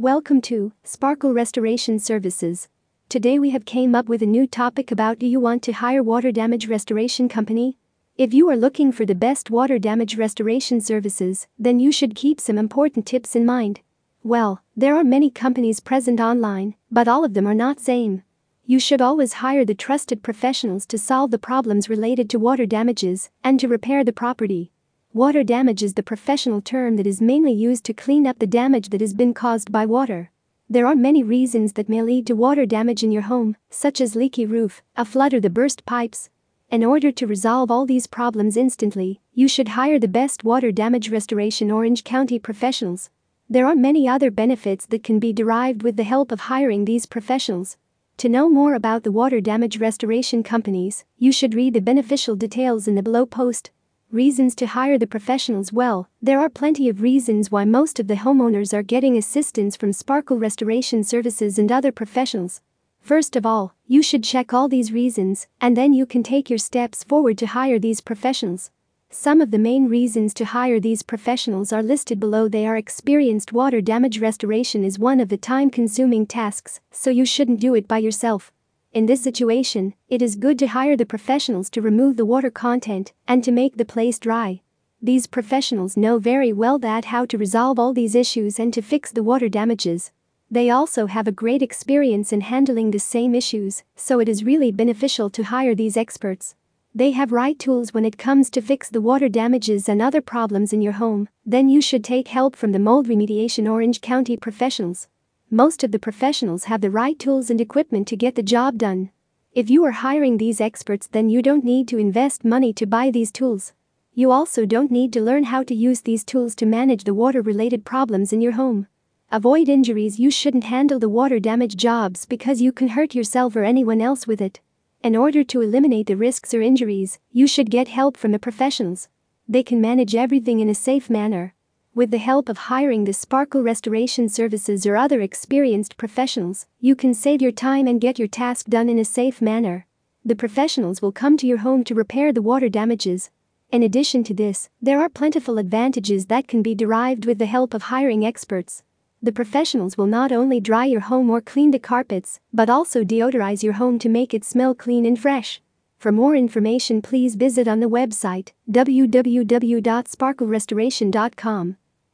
Welcome to Sparkle Restoration Services. Today we have came up with a new topic about do you want to hire water damage restoration company? If you are looking for the best water damage restoration services, then you should keep some important tips in mind. Well, there are many companies present online, but all of them are not same. You should always hire the trusted professionals to solve the problems related to water damages and to repair the property. Water damage is the professional term that is mainly used to clean up the damage that has been caused by water. There are many reasons that may lead to water damage in your home, such as leaky roof, a flood, or the burst pipes. In order to resolve all these problems instantly, you should hire the best water damage restoration Orange County professionals. There are many other benefits that can be derived with the help of hiring these professionals. To know more about the water damage restoration companies, you should read the beneficial details in the below post. Reasons to hire the professionals Well, there are plenty of reasons why most of the homeowners are getting assistance from Sparkle Restoration Services and other professionals. First of all, you should check all these reasons, and then you can take your steps forward to hire these professionals. Some of the main reasons to hire these professionals are listed below. They are experienced water damage restoration is one of the time consuming tasks, so you shouldn't do it by yourself. In this situation, it is good to hire the professionals to remove the water content and to make the place dry. These professionals know very well that how to resolve all these issues and to fix the water damages. They also have a great experience in handling the same issues, so it is really beneficial to hire these experts. They have right tools when it comes to fix the water damages and other problems in your home, then you should take help from the mold remediation Orange County professionals most of the professionals have the right tools and equipment to get the job done. If you are hiring these experts, then you don't need to invest money to buy these tools. You also don't need to learn how to use these tools to manage the water related problems in your home. Avoid injuries. You shouldn't handle the water damage jobs because you can hurt yourself or anyone else with it. In order to eliminate the risks or injuries, you should get help from the professionals. They can manage everything in a safe manner. With the help of hiring the Sparkle Restoration Services or other experienced professionals, you can save your time and get your task done in a safe manner. The professionals will come to your home to repair the water damages. In addition to this, there are plentiful advantages that can be derived with the help of hiring experts. The professionals will not only dry your home or clean the carpets, but also deodorize your home to make it smell clean and fresh. For more information, please visit on the website www.sparklerestoration.com.